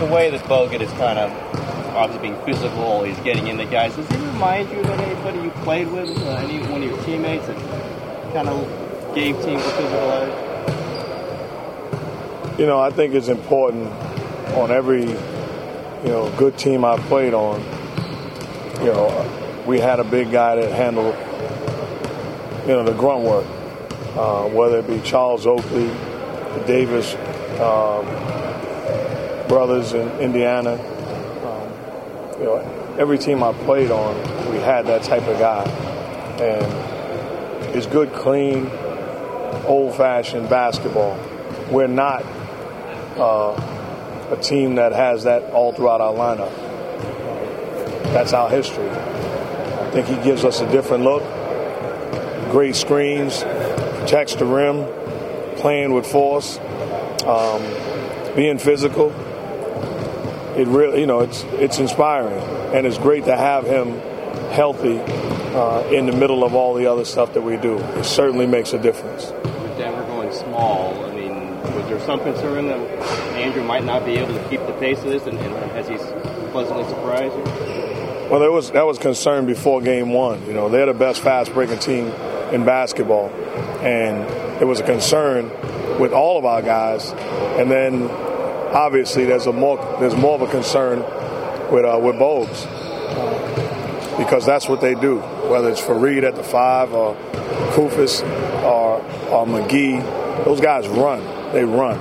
the way that Bogut is kind of obviously being physical, he's getting into guys. Does he remind you of anybody you played with, uh, any one of your teammates that kind of gave teams a physical edge? You know, I think it's important on every you know good team I've played on. You know, we had a big guy that handled you know the grunt work, uh, whether it be Charles Oakley, Davis um, brothers in Indiana. Um, you know, every team I played on, we had that type of guy, and it's good, clean, old-fashioned basketball. We're not uh, a team that has that all throughout our lineup. That's our history. I think he gives us a different look. Great screens, protects the rim, playing with force, um, being physical. It really, you know, it's it's inspiring, and it's great to have him healthy uh, in the middle of all the other stuff that we do. It certainly makes a difference. With Denver going small, I mean, was there some concern that Andrew might not be able to keep the pace of this, and, and has he pleasantly surprised you? Well, there was that was concern before game one. You know, they're the best fast breaking team in basketball, and it was a concern with all of our guys, and then obviously there's a more there's more of a concern with uh, with Bogues because that's what they do. Whether it's Faried at the five or Koufos or, or McGee, those guys run. They run,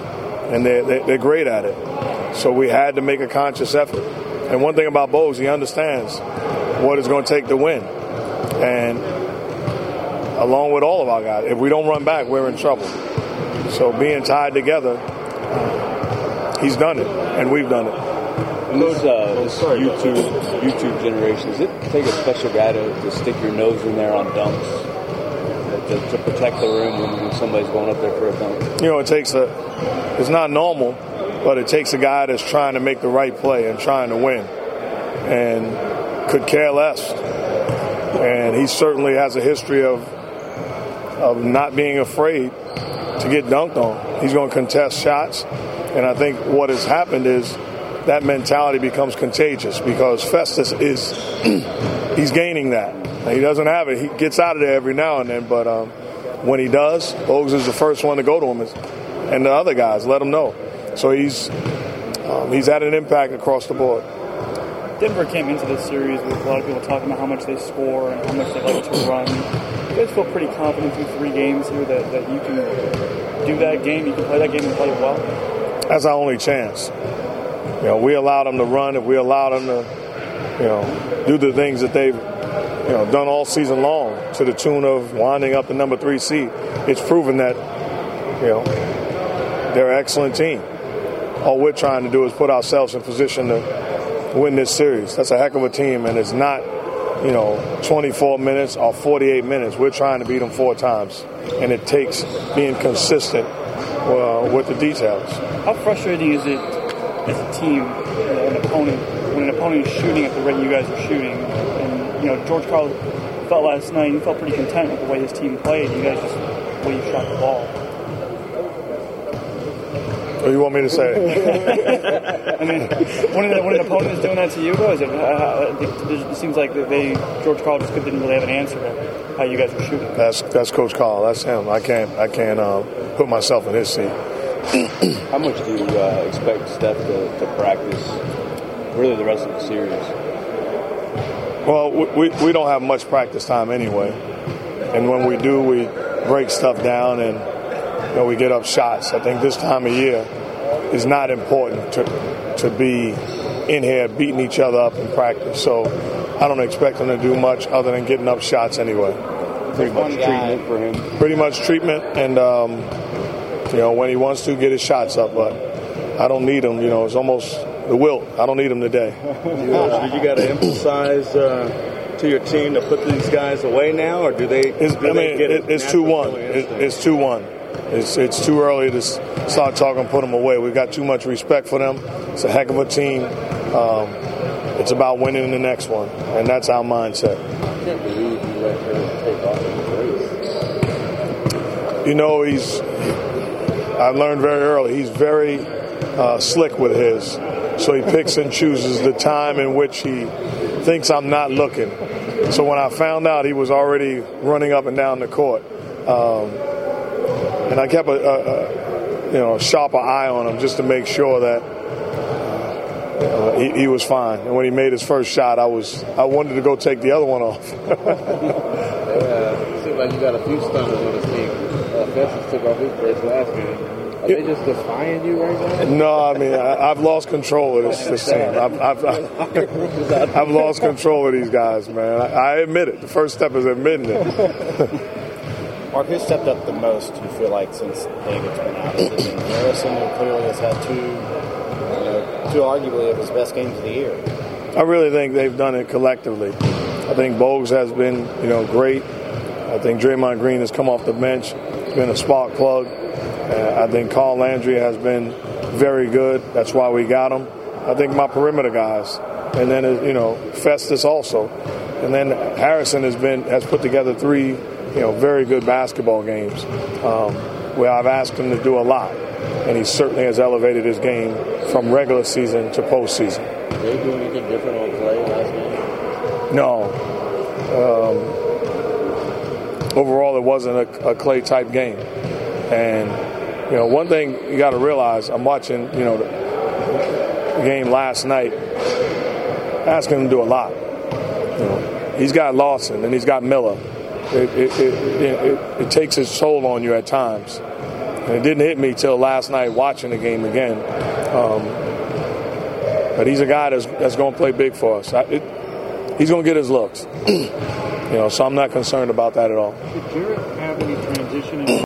and they're, they're, they're great at it. So we had to make a conscious effort. And one thing about Bogues, he understands what it's going to take to win. And along with all of our guys, if we don't run back, we're in trouble. So being tied together, he's done it, and we've done it. In this, uh, this YouTube YouTube generation, does it take a special guy to, to stick your nose in there on uh, to, to protect the room when, when somebody's going up there for a dunk? You know, it takes a. It's not normal, but it takes a guy that's trying to make the right play and trying to win, and could care less. And he certainly has a history of of not being afraid to get dunked on. He's going to contest shots, and I think what has happened is that mentality becomes contagious because Festus is he's gaining that. He doesn't have it. He gets out of there every now and then, but um, when he does, Bogues is the first one to go to him, and the other guys let him know. So he's um, he's had an impact across the board. Denver came into this series with a lot of people talking about how much they score and how much they like to run. Guys feel pretty confident through three games here that, that you can do that game, you can play that game and play it well? That's our only chance. You know, we allow them to run. If we allow them to, you know, do the things that they've, you know, done all season long to the tune of winding up the number three seed, it's proven that, you know, they're an excellent team. All we're trying to do is put ourselves in position to win this series. That's a heck of a team, and it's not, you know, 24 minutes or 48 minutes. We're trying to beat them four times, and it takes being consistent uh, with the details. How frustrating is it as a team, an opponent, when an opponent is shooting at the rate you guys are shooting? And, you know, George Karl felt last night, he felt pretty content with the way his team played. You guys just, the way you shot the ball. What do you want me to say? I mean, when an, when an opponent is doing that to you, though, is it, uh, it seems like they George Karl just didn't really have an answer to how you guys were shooting. That's that's Coach Karl. That's him. I can't I can't uh, put myself in his seat. How much do you uh, expect Steph to, to practice really the rest of the series? Well, we, we don't have much practice time anyway, and when we do, we break stuff down and you know, we get up shots. I think this time of year is not important to to be in here beating each other up in practice. So I don't expect them to do much other than getting up shots anyway. Pretty much treatment for him. Pretty much treatment, and um, you know when he wants to get his shots up, but I don't need him. You know, it's almost the wilt. I don't need him today. Do you got to emphasize uh, to your team to put these guys away now, or do they? Do I they mean, get it, it's two one. It, it's two one. It's it's too early to start talking, put them away. We've got too much respect for them. It's a heck of a team. Um, it's about winning the next one, and that's our mindset. I can't believe you let her take off the race. You know, he's. I learned very early. He's very uh, slick with his. So he picks and chooses the time in which he thinks I'm not looking. So when I found out he was already running up and down the court, um, and I kept a, a, a, you know a sharper eye on him just to make sure that uh, he, he, was fine. And when he made his first shot, I was I wanted to go take the other one off. uh, seems like you got a few stunners on the team. Uh, Festus took off his first last game. Are they just defying you right now? No, I mean I, have lost control of this, this team. I've, I've, I've, I've, lost control of these guys, man. I, I admit it. The first step is admitting it. Mark, who stepped up the most? You feel like since David's been out? Harrison, who clearly has had two, you know, two arguably of his best games of the year? I really think they've done it collectively. I think Bogues has been, you know, great. I think Draymond Green has come off the bench, been a spark plug. Uh, I think Carl Landry has been very good. That's why we got him. I think my perimeter guys, and then uh, you know Festus also, and then Harrison has been has put together three you know very good basketball games um, where I've asked him to do a lot, and he certainly has elevated his game from regular season to postseason. Did they do anything different on Klay last game? No. Um, overall, it wasn't a, a Klay type game, and you know, one thing you got to realize, I'm watching, you know, the game last night, asking him to do a lot. You know, he's got Lawson and he's got Miller. It, it, it, it, takes its toll on you at times. And it didn't hit me till last night watching the game again. Um, but he's a guy that's, that's going to play big for us. I, he's going to get his looks. you know, so I'm not concerned about that at all. Jarrett have any transition